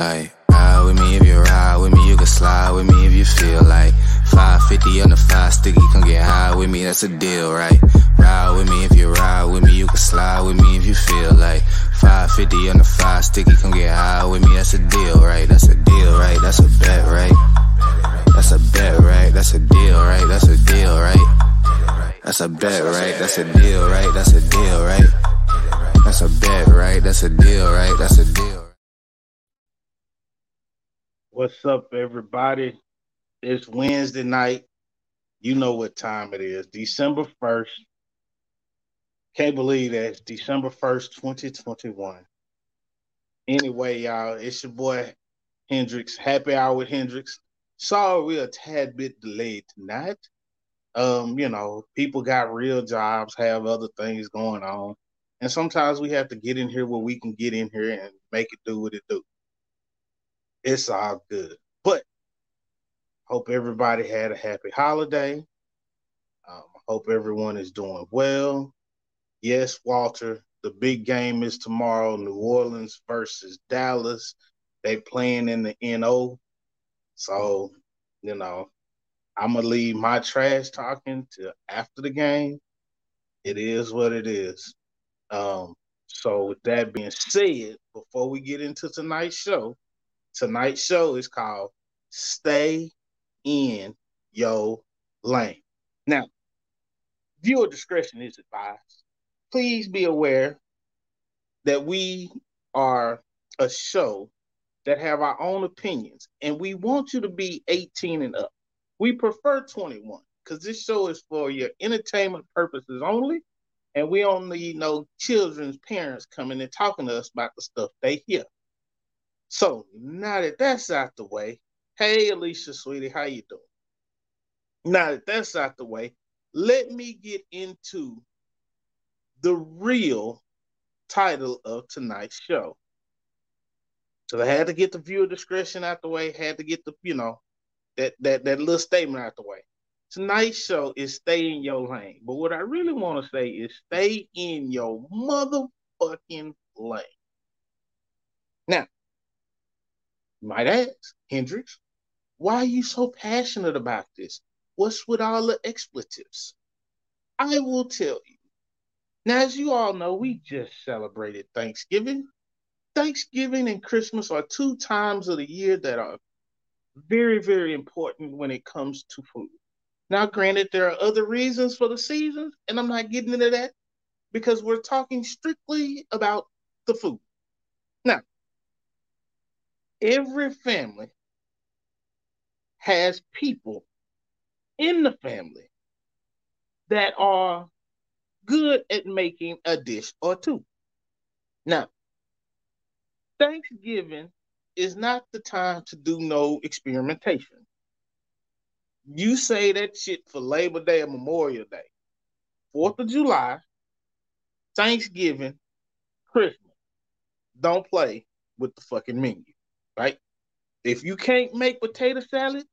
Like, ride with me if you ride with me, you can slide with me if you feel like 550 on the five sticky, come get high with me, that's a deal, right? Ride with me if you ride with me, you can slide with me if you feel like 550 on the five sticky, come get high with me, that's a deal, right? That's a deal, right? That's a bet, right? That's a bet, right? That's a deal, right? That's a deal, right? That's a bet, right? That's a deal, right? That's a deal, right? That's a bet, right? That's a deal, right? That's a deal. What's up, everybody? It's Wednesday night. You know what time it is. December 1st. Can't believe that it's December 1st, 2021. Anyway, y'all, it's your boy Hendrix. Happy hour with Hendrix. Sorry we're a tad bit delayed tonight. Um, you know, people got real jobs, have other things going on. And sometimes we have to get in here where we can get in here and make it do what it do it's all good. But hope everybody had a happy holiday. Um, hope everyone is doing well. Yes, Walter, the big game is tomorrow. New Orleans versus Dallas. They playing in the NO. So, you know, I'm gonna leave my trash talking to after the game. It is what it is. Um, so with that being said, before we get into tonight's show, Tonight's show is called Stay in Your Lane. Now, viewer discretion is advised. Please be aware that we are a show that have our own opinions and we want you to be 18 and up. We prefer 21 because this show is for your entertainment purposes only. And we only know children's parents coming and talking to us about the stuff they hear. So now that that's out the way, hey Alicia, sweetie, how you doing? Now that that's out the way, let me get into the real title of tonight's show. So I had to get the viewer discretion out the way, had to get the, you know, that that that little statement out the way. Tonight's show is stay in your lane. But what I really want to say is stay in your motherfucking lane. Now, might ask, Hendrix, why are you so passionate about this? What's with all the expletives? I will tell you. Now, as you all know, we just celebrated Thanksgiving. Thanksgiving and Christmas are two times of the year that are very, very important when it comes to food. Now, granted, there are other reasons for the seasons, and I'm not getting into that because we're talking strictly about the food. Every family has people in the family that are good at making a dish or two. Now, Thanksgiving is not the time to do no experimentation. You say that shit for Labor Day or Memorial Day, Fourth of July, Thanksgiving, Christmas. Don't play with the fucking menu right? If you can't make potato salad,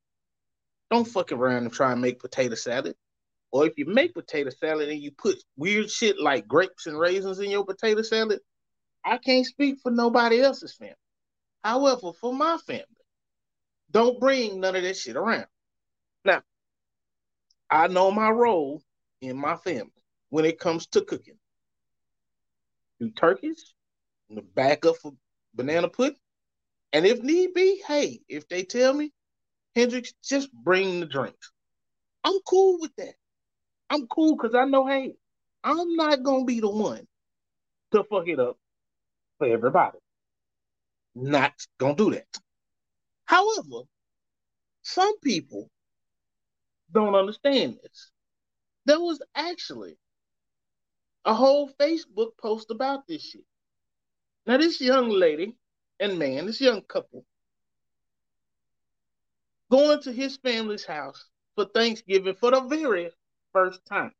don't fuck around and try and make potato salad. Or if you make potato salad and you put weird shit like grapes and raisins in your potato salad, I can't speak for nobody else's family. However, for my family, don't bring none of that shit around. Now, I know my role in my family when it comes to cooking. Do turkeys, the backup for banana pudding, and if need be, hey, if they tell me, Hendrix, just bring the drinks. I'm cool with that. I'm cool because I know, hey, I'm not gonna be the one to fuck it up for everybody. Not gonna do that. However, some people don't understand this. There was actually a whole Facebook post about this shit. Now, this young lady and man, this young couple, going to his family's house for Thanksgiving for the very first time.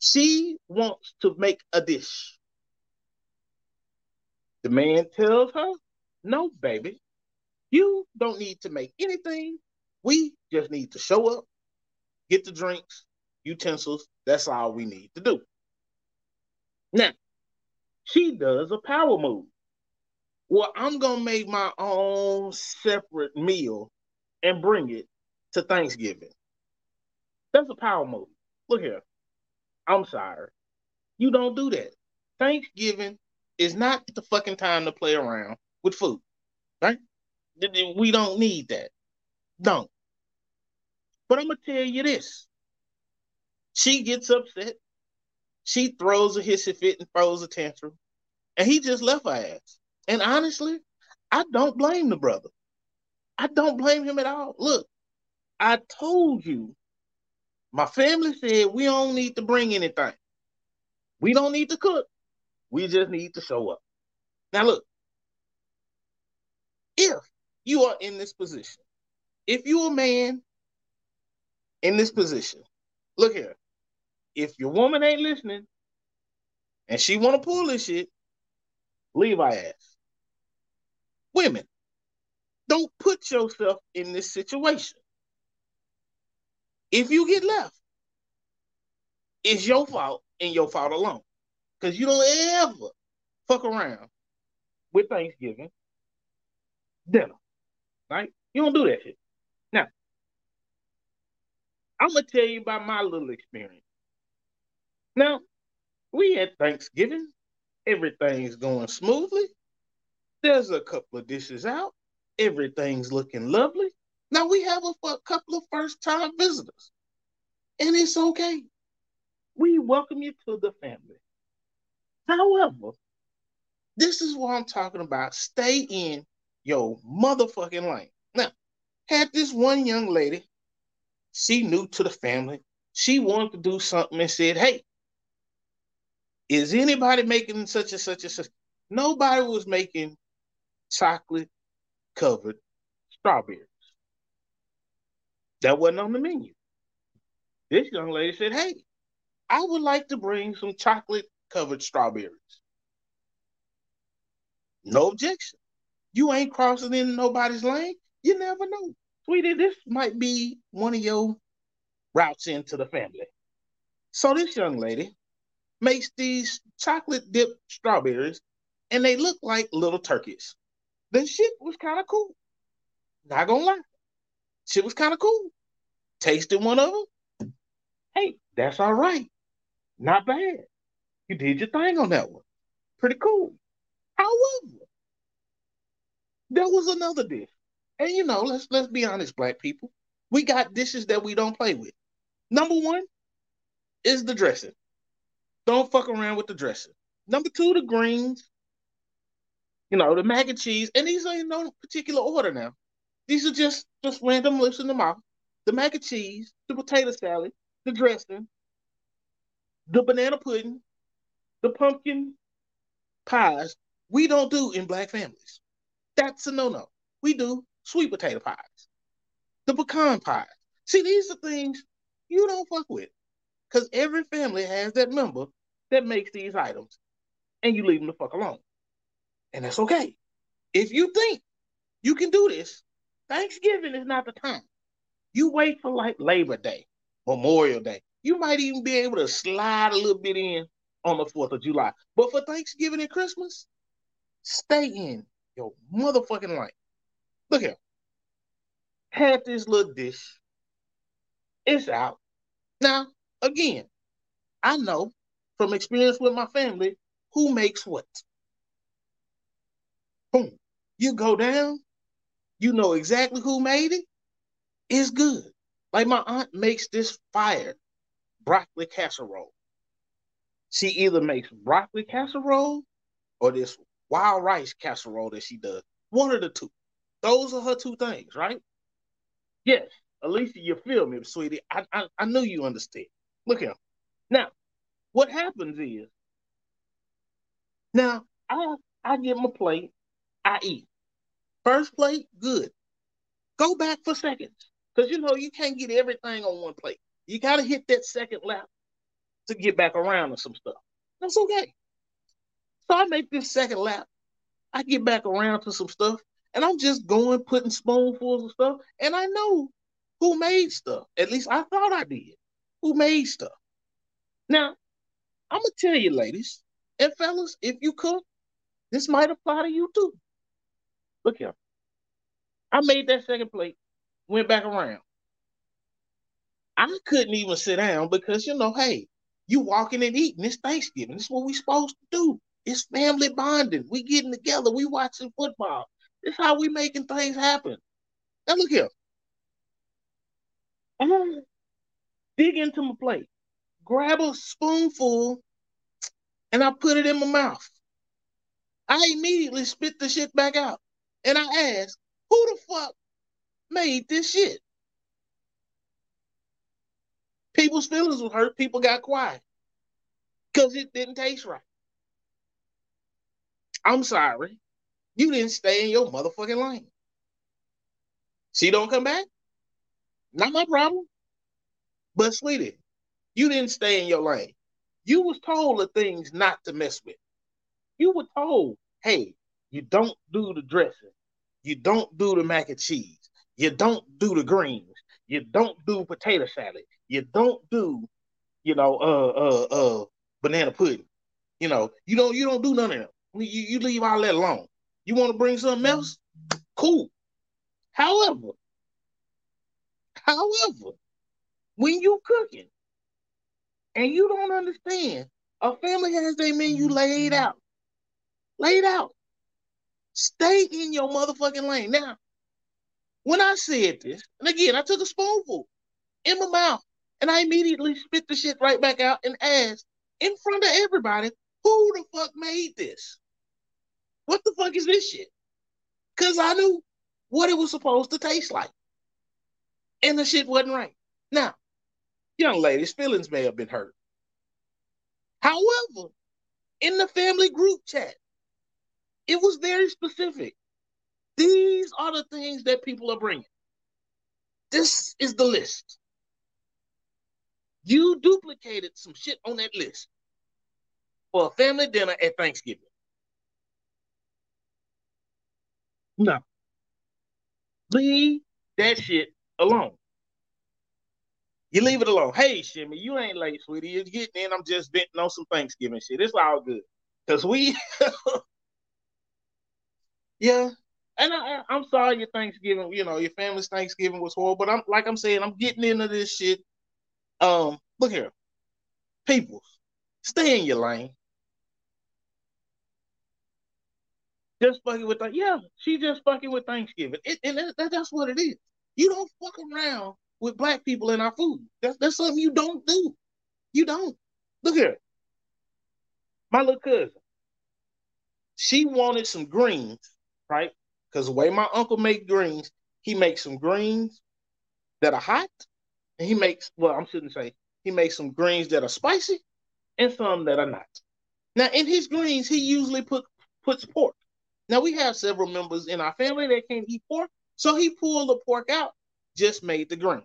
She wants to make a dish. The man tells her, No, baby, you don't need to make anything. We just need to show up, get the drinks, utensils. That's all we need to do. Now, she does a power move. Well, I'm gonna make my own separate meal and bring it to Thanksgiving. That's a power move. Look here. I'm sorry. You don't do that. Thanksgiving is not the fucking time to play around with food. Right? We don't need that. Don't. But I'm gonna tell you this. She gets upset. She throws a hissy fit and throws a tantrum. And he just left her ass. And honestly, I don't blame the brother. I don't blame him at all. Look, I told you, my family said we don't need to bring anything. We don't need to cook. We just need to show up. Now, look, if you are in this position, if you're a man in this position, look here. If your woman ain't listening and she want to pull this shit, leave our ass. Women, don't put yourself in this situation. If you get left, it's your fault and your fault alone. Because you don't ever fuck around with Thanksgiving dinner. Right? You don't do that shit. Now, I'm gonna tell you about my little experience. Now, we had Thanksgiving. Everything's going smoothly. There's a couple of dishes out. Everything's looking lovely. Now we have a, a couple of first time visitors, and it's okay. We welcome you to the family. However, this is what I'm talking about. Stay in your motherfucking lane. Now, had this one young lady, she new to the family. She wanted to do something and said, Hey, is anybody making such and such and such? Nobody was making chocolate covered strawberries. That wasn't on the menu. This young lady said, Hey, I would like to bring some chocolate covered strawberries. No objection. You ain't crossing in nobody's lane. You never know. Sweetie, this might be one of your routes into the family. So this young lady makes these chocolate dipped strawberries and they look like little turkeys. The shit was kind of cool. Not gonna lie. Shit was kind of cool. Tasted one of them. Hey, that's all right. Not bad. You did your thing on that one. Pretty cool. However, there was another dish. And you know, let's let's be honest, black people. We got dishes that we don't play with. Number one is the dressing. Don't fuck around with the dressing. Number two, the greens. You know, the mac and cheese. And these are in no particular order now. These are just just random lips in the mouth. The mac and cheese, the potato salad, the dressing, the banana pudding, the pumpkin pies. We don't do in black families. That's a no-no. We do sweet potato pies, the pecan pies. See, these are things you don't fuck with. Because every family has that member that makes these items. And you leave them the fuck alone. And that's okay. If you think you can do this, Thanksgiving is not the time. You wait for like Labor Day, Memorial Day. You might even be able to slide a little bit in on the 4th of July. But for Thanksgiving and Christmas, stay in your motherfucking life. Look here. Had this little dish. It's out. Now, again, I know from experience with my family who makes what. Boom. You go down, you know exactly who made it. It's good. Like my aunt makes this fire broccoli casserole. She either makes broccoli casserole or this wild rice casserole that she does. One of the two. Those are her two things, right? Yes, Alicia, you feel me, sweetie. I, I, I knew you understand. Look here. Now, what happens is, now I I get my plate, I eat. First plate, good. Go back for seconds. Because you know you can't get everything on one plate. You gotta hit that second lap to get back around to some stuff. That's okay. So I make this second lap. I get back around to some stuff, and I'm just going putting spoonfuls of stuff, and I know who made stuff. At least I thought I did. Who made stuff? Now, I'm gonna tell you, ladies and fellas, if you cook, this might apply to you too. Look here. I made that second plate, went back around. I couldn't even sit down because you know, hey, you walking and eating. It's Thanksgiving. It's what we supposed to do. It's family bonding. We getting together. We watching football. This how we making things happen. Now look here. I dig into my plate, grab a spoonful, and I put it in my mouth. I immediately spit the shit back out. And I asked, who the fuck made this shit? People's feelings were hurt. People got quiet because it didn't taste right. I'm sorry. You didn't stay in your motherfucking lane. She don't come back? Not my problem. But sweetie, you didn't stay in your lane. You was told the things not to mess with. You were told, hey, you don't do the dressing. You don't do the mac and cheese. You don't do the greens. You don't do potato salad. You don't do, you know, uh uh uh banana pudding. You know, you don't you don't do none of them. You, you leave all that alone. You want to bring something else? Cool. However, however, when you cooking and you don't understand, a family has their menu laid out. Laid out. Stay in your motherfucking lane. Now, when I said this, and again, I took a spoonful in my mouth and I immediately spit the shit right back out and asked in front of everybody, who the fuck made this? What the fuck is this shit? Because I knew what it was supposed to taste like. And the shit wasn't right. Now, young ladies, feelings may have been hurt. However, in the family group chat, it was very specific. These are the things that people are bringing. This is the list. You duplicated some shit on that list for a family dinner at Thanksgiving. No. Leave that shit alone. You leave it alone. Hey, Shimmy, you ain't late, sweetie. You're getting in. I'm just venting on some Thanksgiving shit. It's all good. Because we, yeah. And I, I'm sorry your Thanksgiving, you know, your family's Thanksgiving was horrible. But I'm like I'm saying, I'm getting into this shit. Um, look here. People, stay in your lane. just fucking with that. Yeah, she just fucking with Thanksgiving. It, and that, that's what it is. You don't fuck around with black people in our food. That's that's something you don't do. You don't. Look here. My little cousin. She wanted some greens, right? Because the way my uncle make greens, he makes some greens that are hot, and he makes well, I shouldn't say he makes some greens that are spicy and some that are not. Now, in his greens, he usually put puts pork. Now we have several members in our family that can't eat pork, so he pulled the pork out, just made the greens.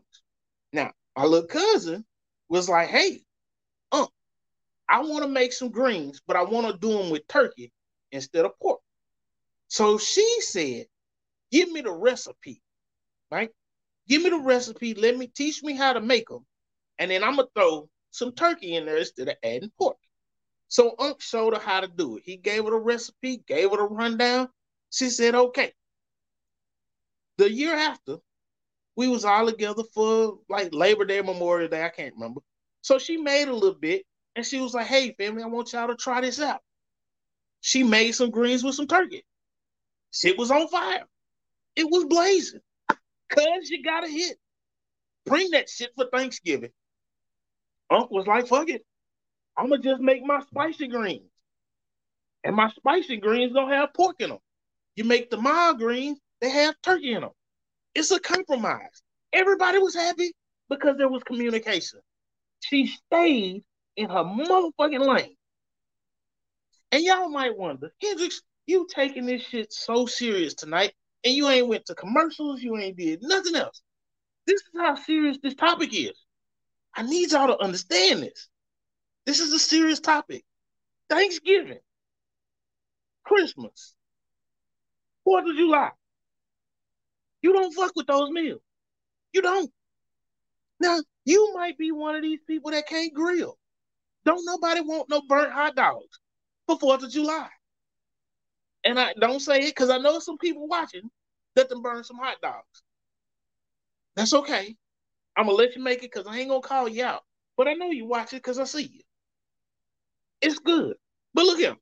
Now our little cousin was like, "Hey, um, I want to make some greens, but I want to do them with turkey instead of pork." So she said, "Give me the recipe, right? Give me the recipe. Let me teach me how to make them, and then I'm gonna throw some turkey in there instead of adding pork." So Unc showed her how to do it. He gave her the recipe, gave her the rundown. She said, okay. The year after, we was all together for like Labor Day, Memorial Day, I can't remember. So she made a little bit and she was like, hey, family, I want y'all to try this out. She made some greens with some turkey. Shit was on fire. It was blazing. Cuz you got a hit. Bring that shit for Thanksgiving. Unc was like, fuck it. I'm gonna just make my spicy greens, and my spicy greens don't have pork in them. You make the mild greens, they have turkey in them. It's a compromise. Everybody was happy because there was communication. She stayed in her motherfucking lane. And y'all might wonder, Hendrix, you taking this shit so serious tonight, and you ain't went to commercials, you ain't did nothing else. This is how serious this topic is. I need y'all to understand this. This is a serious topic. Thanksgiving, Christmas, Fourth of July. You don't fuck with those meals. You don't. Now, you might be one of these people that can't grill. Don't nobody want no burnt hot dogs for Fourth of July. And I don't say it because I know some people watching. Let them burn some hot dogs. That's okay. I'm gonna let you make it because I ain't gonna call you out. But I know you watch it because I see you. It's good. But look here.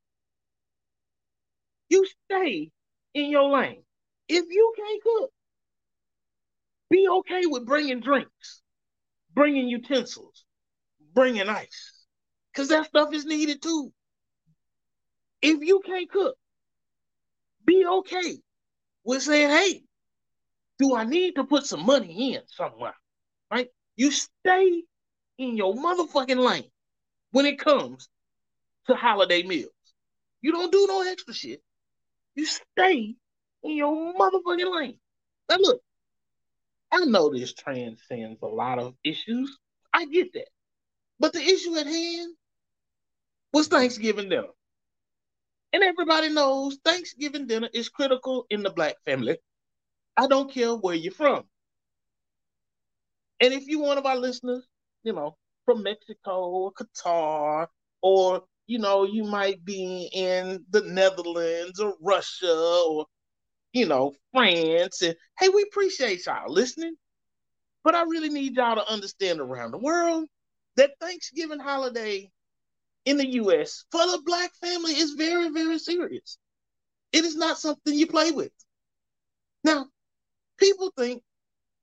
You stay in your lane. If you can't cook, be okay with bringing drinks, bringing utensils, bringing ice, because that stuff is needed too. If you can't cook, be okay with saying, hey, do I need to put some money in somewhere? Right? You stay in your motherfucking lane when it comes to holiday meals. You don't do no extra shit. You stay in your motherfucking lane. Now look, I know this transcends a lot of issues. I get that. But the issue at hand was Thanksgiving dinner. And everybody knows Thanksgiving dinner is critical in the black family. I don't care where you're from. And if you're one of our listeners, you know, from Mexico or Qatar, or you know, you might be in the Netherlands or Russia or you know, France, and hey, we appreciate y'all listening. But I really need y'all to understand around the world that Thanksgiving holiday in the US for the black family is very, very serious. It is not something you play with. Now, people think,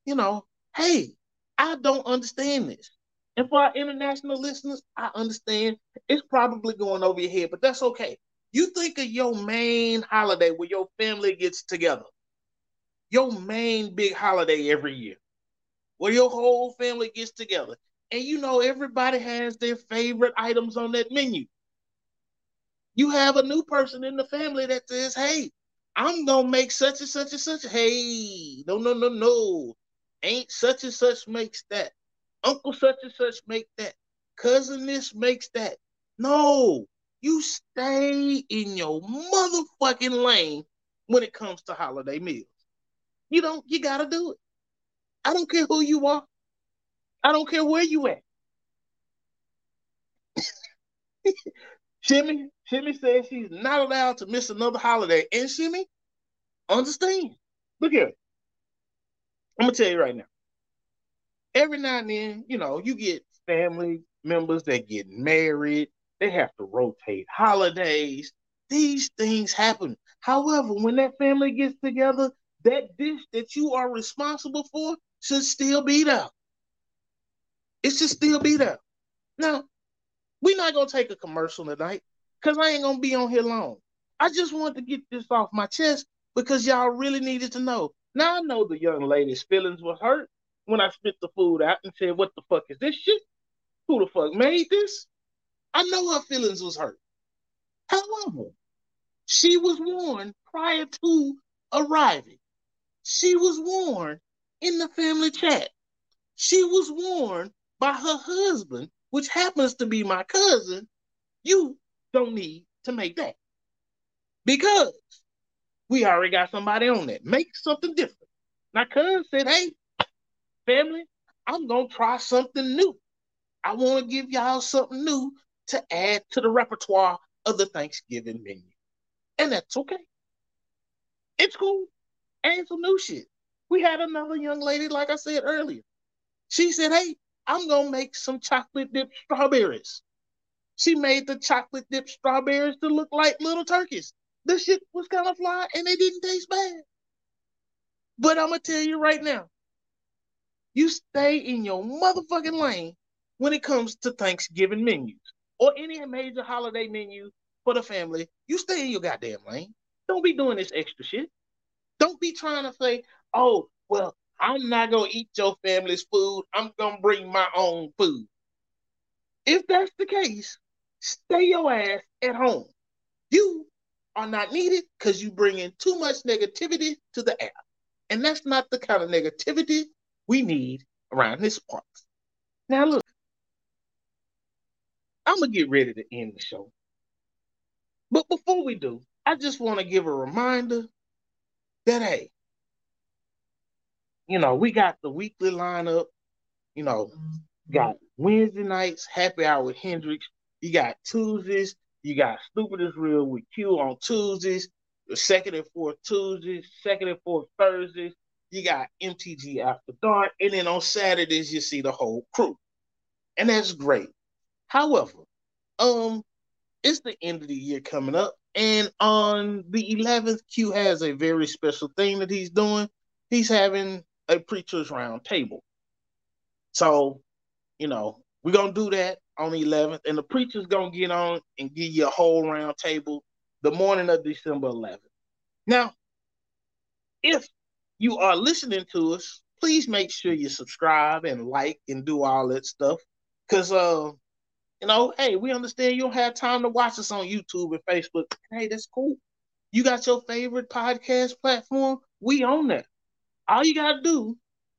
you know, hey, I don't understand this. And for our international listeners, I understand it's probably going over your head, but that's okay. You think of your main holiday where your family gets together, your main big holiday every year, where your whole family gets together. And you know, everybody has their favorite items on that menu. You have a new person in the family that says, Hey, I'm gonna make such and such and such. Hey, no, no, no, no. Ain't such and such makes that. Uncle such and such make that. Cousin this makes that. No, you stay in your motherfucking lane when it comes to holiday meals. You don't, you gotta do it. I don't care who you are. I don't care where you at. Shimmy, Shimmy says she's not allowed to miss another holiday. And Shimmy, understand. Look here. I'm gonna tell you right now. Every now and then, you know, you get family members that get married. They have to rotate holidays. These things happen. However, when that family gets together, that dish that you are responsible for should still be there. It should still be there. Now, we're not gonna take a commercial tonight because I ain't gonna be on here long. I just wanted to get this off my chest because y'all really needed to know. Now I know the young lady's feelings were hurt when I spit the food out and said, "What the fuck is this shit? Who the fuck made this?" I know her feelings was hurt. However, she was warned prior to arriving. She was warned in the family chat. She was warned by her husband, which happens to be my cousin, you don't need to make that. Because we already got somebody on that. Make something different. My cousin said, hey, family, I'm going to try something new. I want to give y'all something new to add to the repertoire of the Thanksgiving menu. And that's okay. It's cool. And some new shit. We had another young lady, like I said earlier. She said, Hey, I'm gonna make some chocolate dipped strawberries. She made the chocolate dipped strawberries to look like little turkeys. The shit was kind of fly and they didn't taste bad. But I'm gonna tell you right now, you stay in your motherfucking lane when it comes to Thanksgiving menus or any major holiday menu for the family. You stay in your goddamn lane. Don't be doing this extra shit. Don't be trying to say, oh, well, I'm not gonna eat your family's food. I'm gonna bring my own food. If that's the case, stay your ass at home. You are not needed because you bring in too much negativity to the app. And that's not the kind of negativity we need around this park. Now look, I'm gonna get ready to end the show. But before we do, I just want to give a reminder that hey, you know, we got the weekly lineup. You know, got Wednesday nights, happy hour with Hendrix. You got Tuesdays, you got Stupid is Real with Q on Tuesdays. The second and fourth Tuesdays, second and fourth Thursdays. You got MTG After Dark. And then on Saturdays, you see the whole crew. And that's great. However, um, it's the end of the year coming up. And on the 11th, Q has a very special thing that he's doing. He's having a preacher's round table. So, you know, we're to do that on the 11th. And the preacher's to get on and give you a whole round table the morning of December 11th. Now, if you are listening to us, please make sure you subscribe and like and do all that stuff. Cause uh, you know, hey, we understand you don't have time to watch us on YouTube and Facebook. Hey, that's cool. You got your favorite podcast platform, we own that. All you gotta do,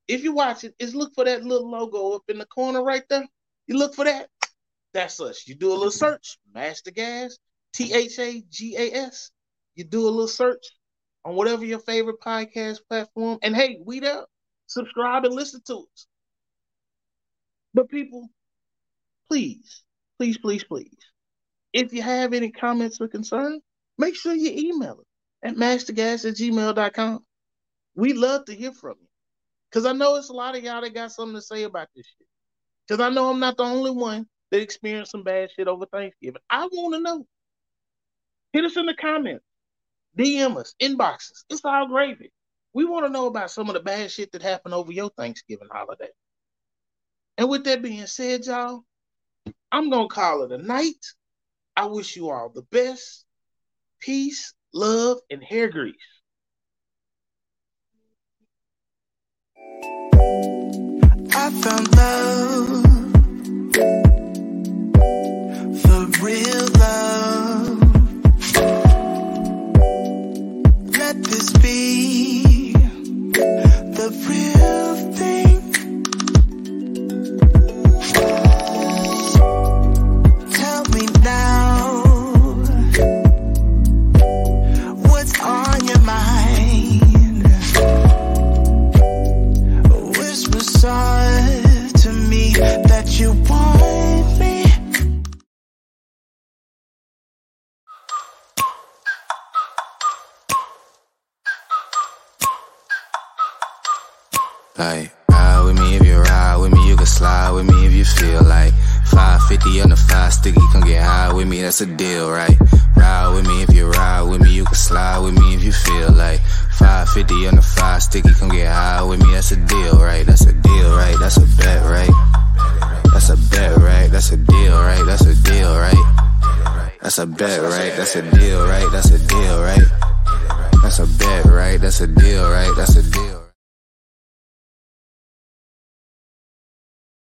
if you watch it, is look for that little logo up in the corner right there. You look for that. That's us. You do a little search, Master Gas, T H A G A S. You do a little search on whatever your favorite podcast platform. And hey, we there. Subscribe and listen to us. But people, please, please, please, please, if you have any comments or concerns, make sure you email us at mastergas at gmail.com. We love to hear from you. Because I know it's a lot of y'all that got something to say about this shit. Because I know I'm not the only one that experienced some bad shit over Thanksgiving. I want to know. Hit us in the comments. DM us, inboxes. It's all gravy. We want to know about some of the bad shit that happened over your Thanksgiving holiday. And with that being said, y'all, I'm going to call it a night. I wish you all the best. Peace, love, and hair grease. I found love, the real love. Let this be the real with me, that's a deal, right? Ride with me if you ride with me, you can slide with me if you feel like 550 on the five sticky, come get high with me, that's a deal, right? That's a deal, right? That's a bet, right? That's a bet, right? That's a deal, right? That's a deal, right? That's a bet, right? That's a deal, right? That's a deal, right? That's a bet, right? That's a deal, right? That's a deal.